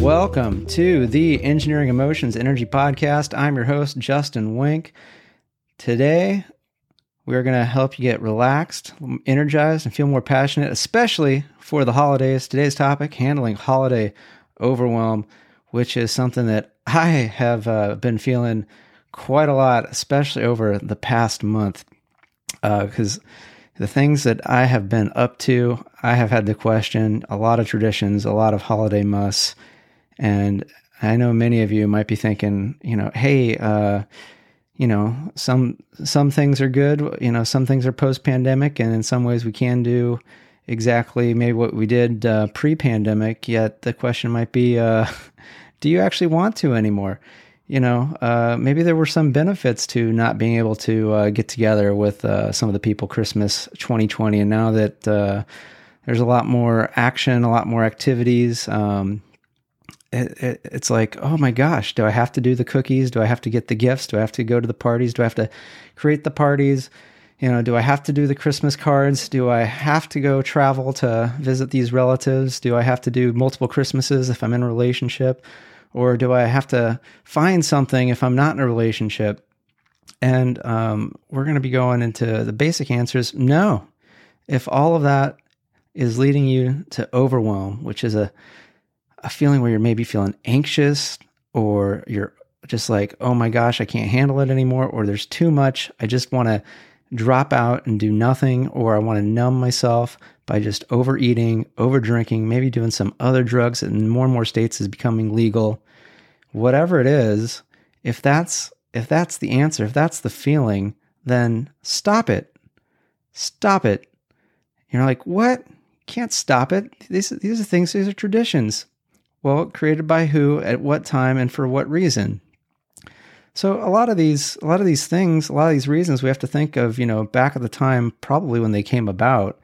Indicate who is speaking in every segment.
Speaker 1: Welcome to the Engineering Emotions Energy Podcast. I'm your host, Justin Wenck. Today, we're going to help you get relaxed, energized, and feel more passionate, especially for the holidays. Today's topic handling holiday overwhelm, which is something that I have uh, been feeling quite a lot, especially over the past month. Because uh, the things that I have been up to, I have had to question a lot of traditions, a lot of holiday musts. And I know many of you might be thinking, you know, hey, uh, you know, some some things are good, you know, some things are post pandemic, and in some ways we can do exactly maybe what we did uh, pre pandemic. Yet the question might be, uh, do you actually want to anymore? you know, uh, maybe there were some benefits to not being able to uh, get together with uh, some of the people Christmas 2020. And now that there's a lot more action, a lot more activities, um, it, it, it's like, oh my gosh, do I have to do the cookies? Do I have to get the gifts? Do I have to go to the parties? Do I have to create the parties? You know, do I have to do the Christmas cards? Do I have to go travel to visit these relatives? Do I have to do multiple Christmases if I'm in a relationship? or do I have to find something if I'm not in a relationship? And um, we're going to be going into the basic answers. No, if all of that is leading you to overwhelm, which is a a feeling where you're maybe feeling anxious or you're just like, oh my gosh, I can't handle it anymore, or there's too much. I just want to drop out and do nothing, or I want to numb myself by just overeating, over drinking, maybe doing some other drugs that in more and more states is becoming legal. Whatever it is, if that's if that's the answer, if that's the feeling, then stop it. Stop it. You're like, what? Can't stop it. These these are things, these are traditions. Well, created by who, at what time, and for what reason? So a lot of these, a lot of these things, a lot of these reasons, we have to think of, you know, back at the time, probably when they came about,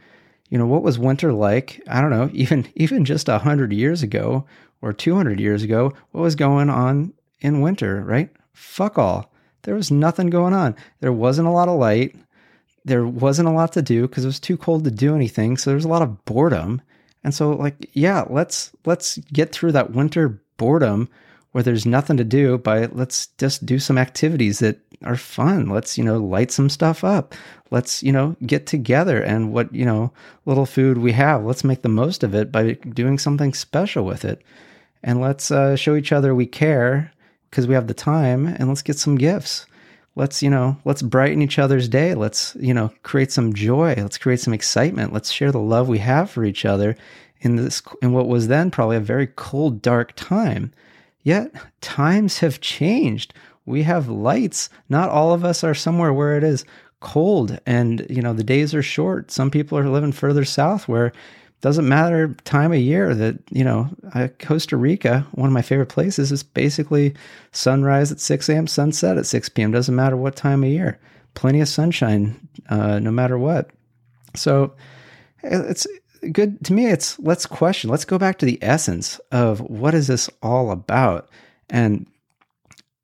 Speaker 1: you know, what was winter like? I don't know, even even just a hundred years ago or two hundred years ago, what was going on in winter? Right? Fuck all. There was nothing going on. There wasn't a lot of light. There wasn't a lot to do because it was too cold to do anything. So there was a lot of boredom. And so, like, yeah, let's let's get through that winter boredom where there's nothing to do by let's just do some activities that are fun. Let's, you know, light some stuff up. Let's, you know, get together and what, you know, little food we have, let's make the most of it by doing something special with it. And let's uh, show each other we care because we have the time and let's get some gifts. Let's, you know, let's brighten each other's day. Let's, you know, create some joy. Let's create some excitement. Let's share the love we have for each other in this, in what was then probably a very cold, dark time Yet times have changed. We have lights. Not all of us are somewhere where it is cold and you know the days are short. Some people are living further south where doesn't matter time of year that you know Costa Rica, one of my favorite places, is basically sunrise at 6 a.m., sunset at 6 p.m. Doesn't matter what time of year. Plenty of sunshine, uh, no matter what. So it's good to me it's let's question let's go back to the essence of what is this all about and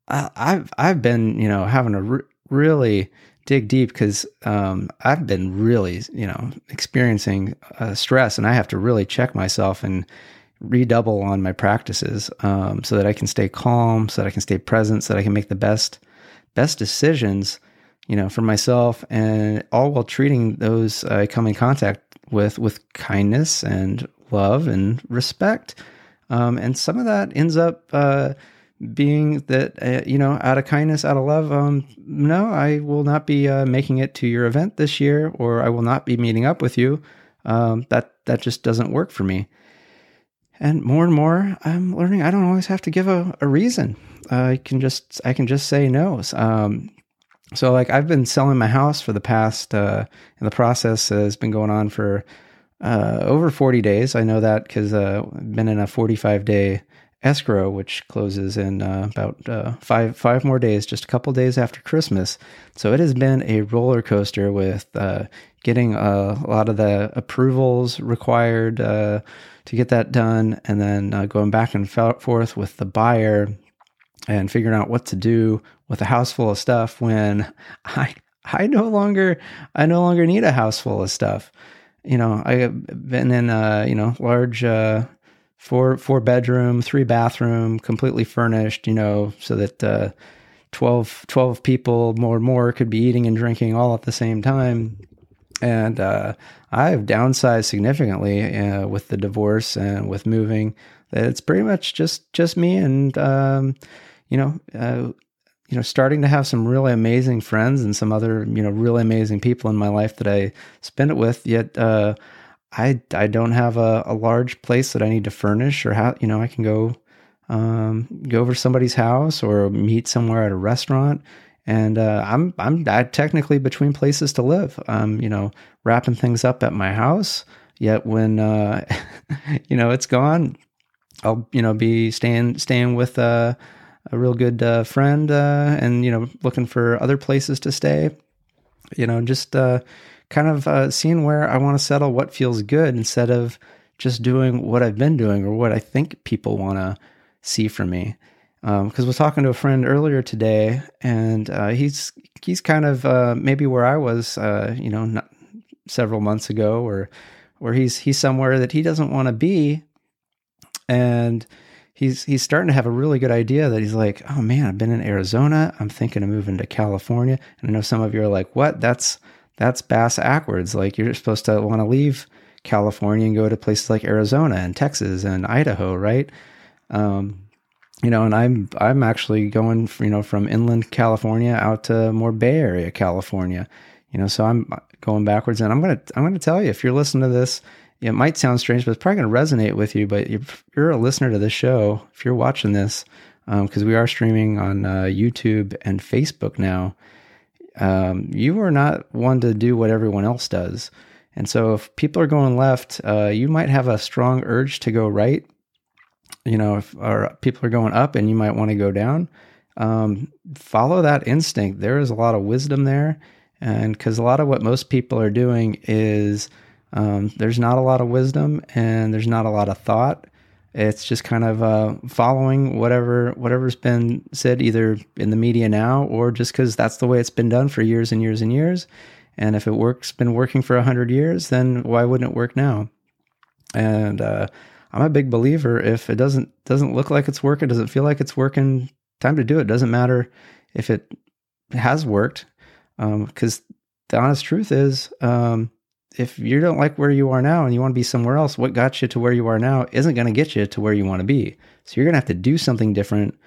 Speaker 1: I, have i've been you know having a re- really dig deep because um, i've been really you know experiencing uh, stress and i have to really check myself and redouble on my practices um, so that i can stay calm so that i can stay present so that i can make the best best decisions you know for myself and all while treating those i come in contact with with kindness and love and respect. Um, and some of that ends up uh, being that uh, you know out of kindness, out of love. Um, no, I will not be uh, making it to your event this year, or I will not be meeting up with you. Um, that that just doesn't work for me. And more and more, I'm learning I don't always have to give a, a reason. I can just I can just say no. Um, so like I've been selling my house for the past uh and the process has been going on for uh over 40 days. I know that cuz uh I've been in a 45 day escrow which closes in uh, about uh, 5 5 more days just a couple days after Christmas. So it has been a roller coaster with uh getting a lot of the approvals required uh to get that done and then uh, going back and forth with the buyer and figuring out what to do with a house full of stuff when I I no longer I no longer need a house full of stuff. You know, I've been in uh, you know, large uh four four bedroom, three bathroom, completely furnished. You know, so that uh, 12, 12 people more more could be eating and drinking all at the same time. And uh, I've downsized significantly uh, with the divorce and with moving. It's pretty much just just me and um, you know uh, you know starting to have some really amazing friends and some other you know really amazing people in my life that I spend it with. Yet uh, I I don't have a, a large place that I need to furnish or how you know I can go um, go over somebody's house or meet somewhere at a restaurant. And uh, I'm I'm I technically between places to live. I'm you know wrapping things up at my house. Yet when uh, you know it's gone, I'll you know be staying staying with uh, a real good uh, friend uh, and you know looking for other places to stay. You know just uh, kind of uh, seeing where I want to settle, what feels good, instead of just doing what I've been doing or what I think people want to see from me. Because um, was talking to a friend earlier today, and uh, he's he's kind of uh, maybe where I was, uh, you know, several months ago, or where he's he's somewhere that he doesn't want to be, and he's he's starting to have a really good idea that he's like, oh man, I've been in Arizona, I'm thinking of moving to California, and I know some of you are like, what? That's that's bass backwards. Like you're supposed to want to leave California and go to places like Arizona and Texas and Idaho, right? Um, you know, and I'm I'm actually going, you know, from inland California out to more Bay Area California. You know, so I'm going backwards, and I'm gonna I'm gonna tell you if you're listening to this, it might sound strange, but it's probably gonna resonate with you. But if you're a listener to this show, if you're watching this, because um, we are streaming on uh, YouTube and Facebook now, um, you are not one to do what everyone else does. And so, if people are going left, uh, you might have a strong urge to go right you know, if or people are going up and you might want to go down, um, follow that instinct. There is a lot of wisdom there. And because a lot of what most people are doing is um, there's not a lot of wisdom and there's not a lot of thought. It's just kind of uh, following whatever whatever's been said either in the media now or just because that's the way it's been done for years and years and years. And if it works, been working for a hundred years, then why wouldn't it work now? And uh, I'm a big believer if it doesn't doesn't look like it's working, doesn't feel like it's working, time to do it. Doesn't matter if it has worked, because um, the honest truth is, um, if you don't like where you are now and you want to be somewhere else, what got you to where you are now isn't going to get you to where you want to be. So you're going to have to do something different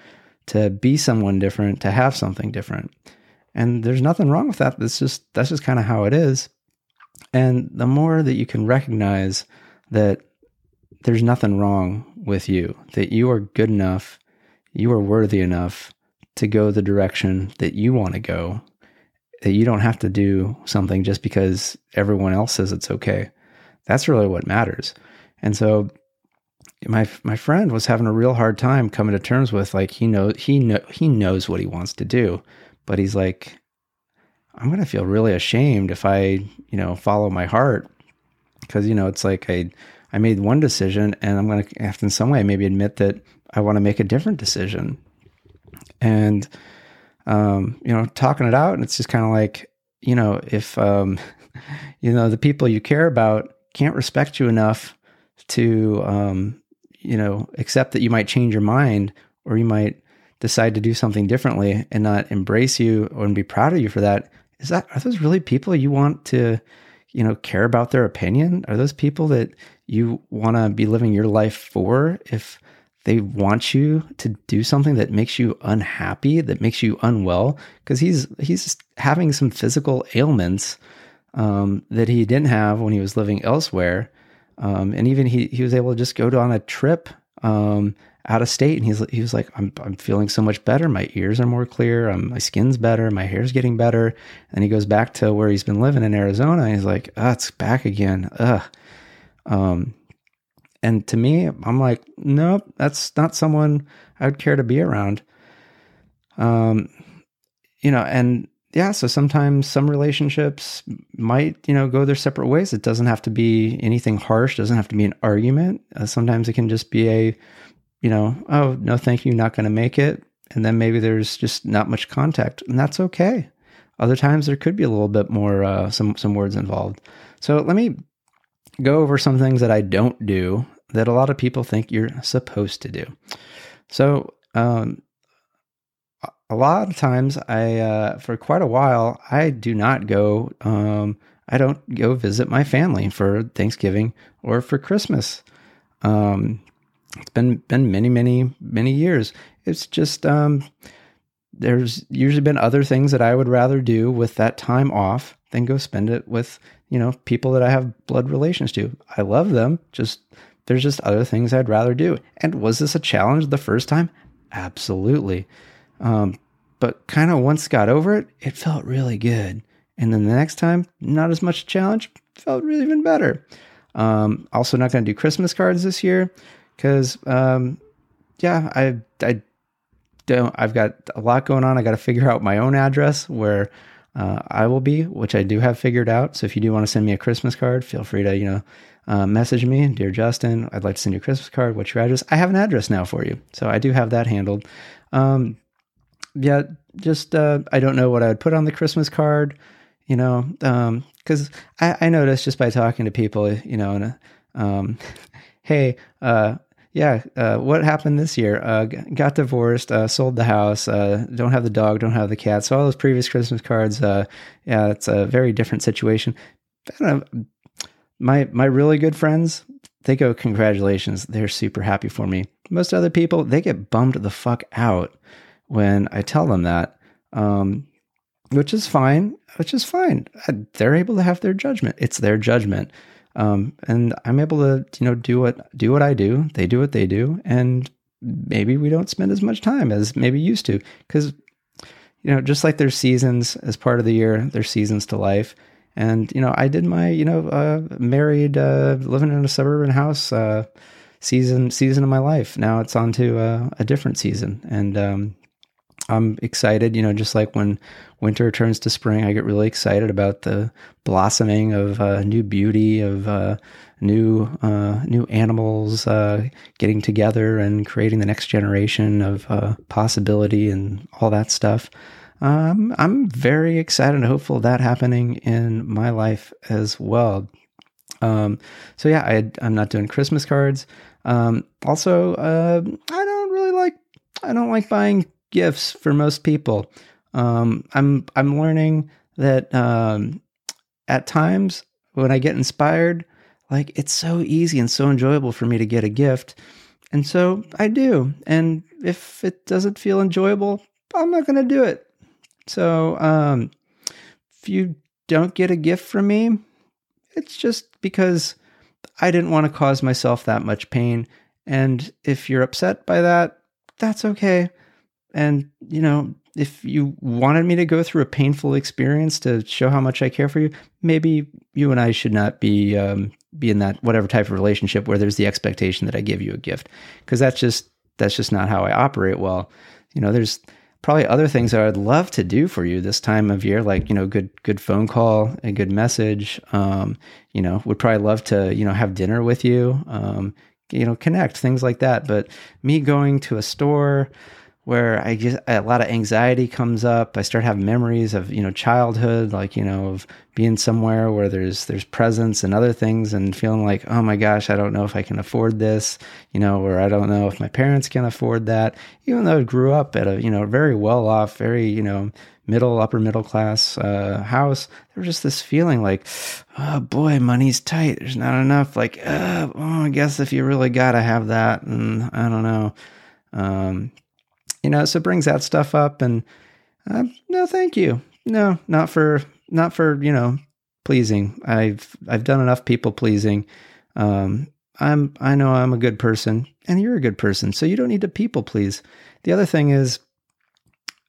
Speaker 1: to be someone different, to have something different. And there's nothing wrong with that. That's just that's just kind of how it is. And the more that you can recognize that there's nothing wrong with you, that you are good enough, you are worthy enough to go the direction that you want to go, that you don't have to do something just because everyone else says it's okay. That's really what matters. And so my my friend was having a real hard time coming to terms with like he knows he know he knows what he wants to do, but he's like I'm going to feel really ashamed if I, you know, follow my heart because you know, it's like I I made one decision and I'm going to have to in some way maybe admit that I want to make a different decision. And, um, you know, talking it out, and it's just kind of like, you know, if, um, you know, the people you care about can't respect you enough to, um, you know, accept that you might change your mind or you might decide to do something differently and not embrace you or be proud of you for that. Is that, are those really people you want to, you know, care about their opinion? Are those people that you want to be living your life for if they want you to do something that makes you unhappy, that makes you unwell? Because he's he's having some physical ailments um, that he didn't have when he was living elsewhere, um, and even he he was able to just go to, on a trip um, out of state, and he's he was like, I'm I'm feeling so much better. My ears are more clear. My skin's better. My hair's getting better. And he goes back to where he's been living in Arizona. And he's like, oh, it's back again. Ugh. Um, and to me, I'm like, nope, that's not someone I would care to be around. Um, you know, and yeah, so sometimes some relationships might, you know, go their separate ways. It doesn't have to be anything harsh, doesn't have to be an argument. Uh, sometimes it can just be a you know, oh, no, thank you, not going to make it. And then maybe there's just not much contact, and that's okay. Other times there could be a little bit more, uh, some, some words involved. So let me go over some things that I don't do that a lot of people think you're supposed to do. So, um, a lot of times, I uh, for quite a while, I do not go. Um, I don't go visit my family for Thanksgiving or for Christmas. Um, it's been been many, many, many years. It's just um, there's usually been other things that I would rather do with that time off than go spend it with you know people that I have blood relations to. I love them, just there's just other things I'd rather do. And was this a challenge the first time? Absolutely. Um, but kind of once got over it, it felt really good. And then the next time, not as much challenge, felt really even better. Um, also, not going to do Christmas cards this year because, um, yeah, I I don't. I've got a lot going on. I got to figure out my own address where uh, I will be, which I do have figured out. So if you do want to send me a Christmas card, feel free to you know uh, message me, dear Justin. I'd like to send you a Christmas card. What's your address? I have an address now for you, so I do have that handled. Um, yeah, just uh, I don't know what I would put on the Christmas card you know, because um, I, I noticed just by talking to people, you know, and, um, hey, uh, yeah, uh, what happened this year? Uh, got divorced, uh, sold the house, uh, don't have the dog, don't have the cat. So all those previous Christmas cards, uh, yeah, it's a very different situation. my my really good friends, they go congratulations. They're super happy for me. Most other people, they get bummed the fuck out when I tell them that. Um, which is fine, which is fine. Uh, they're able to have their judgment. It's their judgment. Um, and I'm able to, you know, do what do what I do. They do what they do, and maybe we don't spend as much time as maybe used to. Because, you know, just like there's seasons as part of the year, there's seasons to life. And you know, I did my, you know, uh, married, uh, living in a suburban house uh, season season of my life. Now it's on to uh, a different season, and um, I'm excited, you know, just like when winter turns to spring, I get really excited about the blossoming of uh, new beauty, of uh, new uh, new animals uh, getting together and creating the next generation of uh, possibility and all that stuff. Um, I'm very excited and hopeful of that happening in my life as well. Um, so yeah, I, am not doing Christmas cards. Um, also, uh, I don't really like I don't like buying gifts for most people. Um, I'm I'm learning that um, at times when I get inspired, like it's so easy and so enjoyable for me to get a gift, and so I do. And if it doesn't feel enjoyable, I'm not going to do it. So um, if you don't get a gift from me, it's just because I didn't want to cause myself that much pain. And if you're upset by that, that's okay. And, you know, if you wanted me to go through a painful experience to show how much I care for you, maybe you and I should not be um, be in that whatever type of relationship where there's the expectation that I give you a gift, because that's just that's just not how I operate. Well, you know, there's probably other things that I'd love to do for you this time of year, like you know, good good phone call, a good message. Um, you know, would probably love to you know have dinner with you. Um, you know, connect things like that. But me going to a store where I get a lot of anxiety comes up. I start having memories of you know childhood, like you know of being somewhere where there's there's presents and other things, and feeling like oh my gosh, I don't know if I can afford this, you know, or I don't know if my parents can afford that. Even though I grew up at a you know very well off, very you know middle upper middle class uh, house, there was just this feeling like oh boy, money's tight. There's not enough. Like oh, I guess if you really gotta have that, and I don't know. Um, you know, so it brings that stuff up and uh, no, thank you. No, not for, not for, you know, pleasing. I've, I've done enough people pleasing. Um, I'm, I know I'm a good person and you're a good person. So you don't need to people please. The other thing is,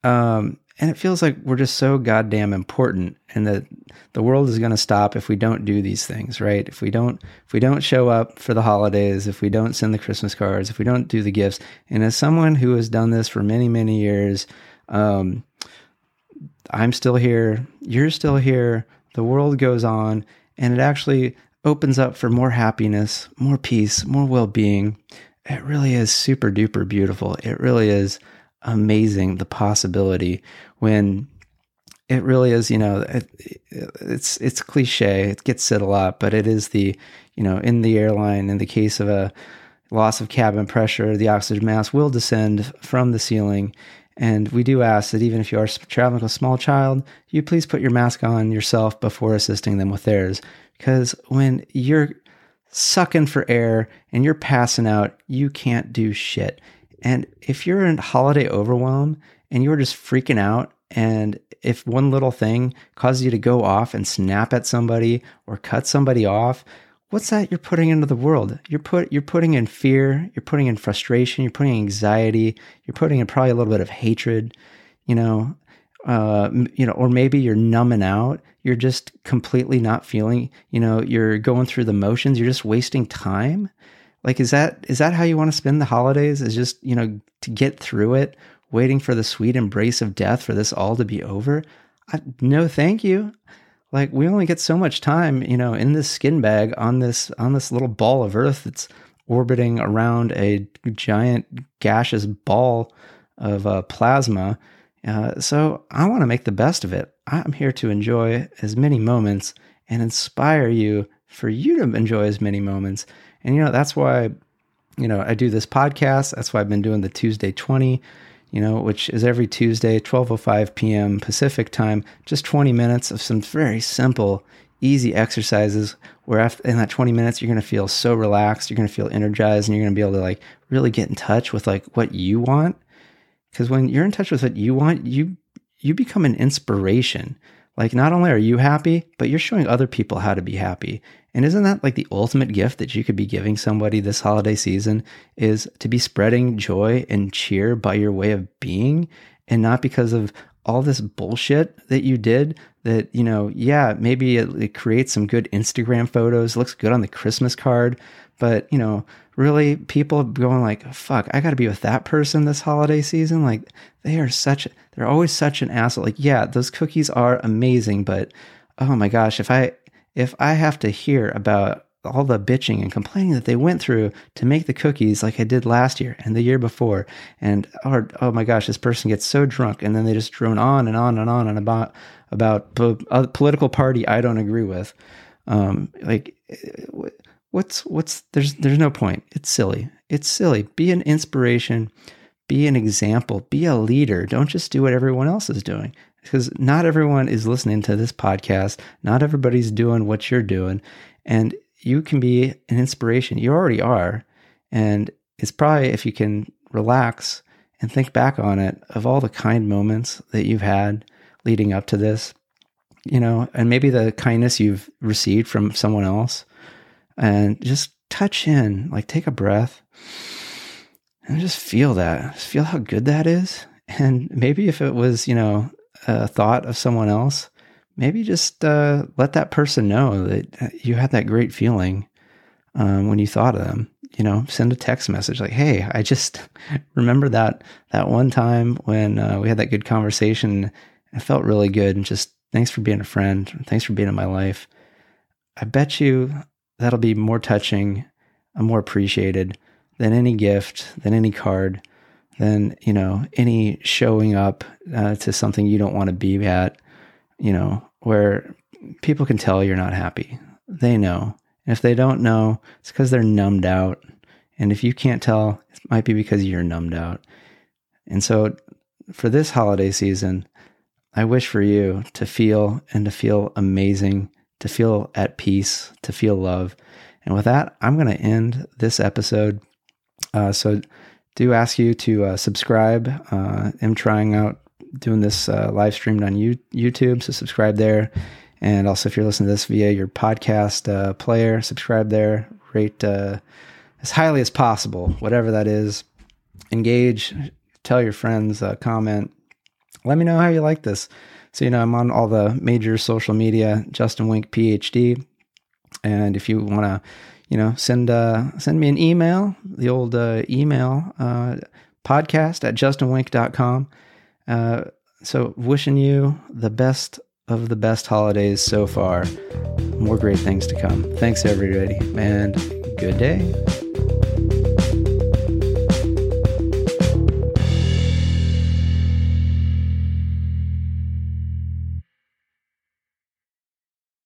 Speaker 1: um, and it feels like we're just so goddamn important and that the world is going to stop if we don't do these things right? If we don't if we don't show up for the holidays if we don't send the christmas cards if we don't do the gifts. And as someone who has done this for many many years um, i'm still here you're still here the world goes on and it actually opens up for more happiness more peace more well-being. It really is super duper beautiful. It really is amazing the possibility when it really is, you know, it, it's it's cliche. It gets said a lot, but it is the, you know, in the airline, in the case of a loss of cabin pressure, the oxygen mask will descend from the ceiling. And we do ask that even if you are traveling with a small child, you please put your mask on yourself before assisting them with theirs. Because when you're sucking for air and you're passing out, you can't do shit. And if you're in holiday overwhelm and you're just freaking out, and if one little thing causes you to go off and snap at somebody or cut somebody off, what's that you're putting into the world? You're put you're putting in fear, you're putting in frustration, you're putting in anxiety, you're putting in probably a little bit of hatred, you know, uh, you know, or maybe you're numbing out. You're just completely not feeling. You know, you're going through the motions. You're just wasting time. Like, is that is that how you want to spend the holidays? Is just you know to get through it, waiting for the sweet embrace of death for this all to be over? I, no, thank you like we only get so much time you know in this skin bag on this on this little ball of earth that's orbiting around a giant gaseous ball of uh, plasma uh, so i want to make the best of it i'm here to enjoy as many moments and inspire you for you to enjoy as many moments and you know that's why you know i do this podcast that's why i've been doing the tuesday 20 you know, which is every Tuesday, 12:05 p.m. Pacific time, just 20 minutes of some very simple, easy exercises where after, in that 20 minutes you're going to feel so relaxed, you're going to feel energized and you're going to be able to like really get in touch with like what you want. Cuz when you're in touch with what you want, you you become an inspiration. Like not only are you happy, but you're showing other people how to be happy. And isn't that like the ultimate gift that you could be giving somebody this holiday season is to be spreading joy and cheer by your way of being and not because of all this bullshit that you did that, you know, yeah, maybe it, it creates some good Instagram photos, looks good on the Christmas card, but, you know, really people going like, fuck, I got to be with that person this holiday season. Like they are such, they're always such an asshole. Like, yeah, those cookies are amazing, but oh my gosh, if I, if I have to hear about all the bitching and complaining that they went through to make the cookies like I did last year and the year before, and or, oh my gosh, this person gets so drunk, and then they just drone on and on and on and about about a uh, political party I don't agree with. Um, like, eh, eh, what's what's there's there's no point. It's silly. It's silly. Be an inspiration. Be an example. Be a leader. Don't just do what everyone else is doing because not everyone is listening to this podcast. Not everybody's doing what you're doing. And you can be an inspiration. You already are. And it's probably if you can relax and think back on it of all the kind moments that you've had leading up to this, you know, and maybe the kindness you've received from someone else, and just touch in, like take a breath and just feel that. Just feel how good that is. And maybe if it was, you know, a thought of someone else, maybe just uh, let that person know that you had that great feeling um, when you thought of them. You know, send a text message like, "Hey, I just remember that that one time when uh, we had that good conversation. It felt really good, and just thanks for being a friend. Thanks for being in my life. I bet you that'll be more touching, and more appreciated than any gift, than any card." than you know any showing up uh, to something you don't want to be at you know where people can tell you're not happy. They know. And if they don't know it's because they're numbed out. And if you can't tell it might be because you're numbed out. And so for this holiday season i wish for you to feel and to feel amazing to feel at peace to feel love and with that i'm going to end this episode uh, so do ask you to uh, subscribe. Uh, I'm trying out doing this uh, live streamed on U- YouTube, so subscribe there. And also, if you're listening to this via your podcast uh, player, subscribe there. Rate uh, as highly as possible, whatever that is. Engage, tell your friends, uh, comment. Let me know how you like this. So, you know, I'm on all the major social media, Justin Wenck PhD. And if you want to you know, send uh, send me an email, the old uh, email uh, podcast at justinwenck.com. Uh, so, wishing you the best of the best holidays so far. More great things to come. Thanks, everybody, and good day.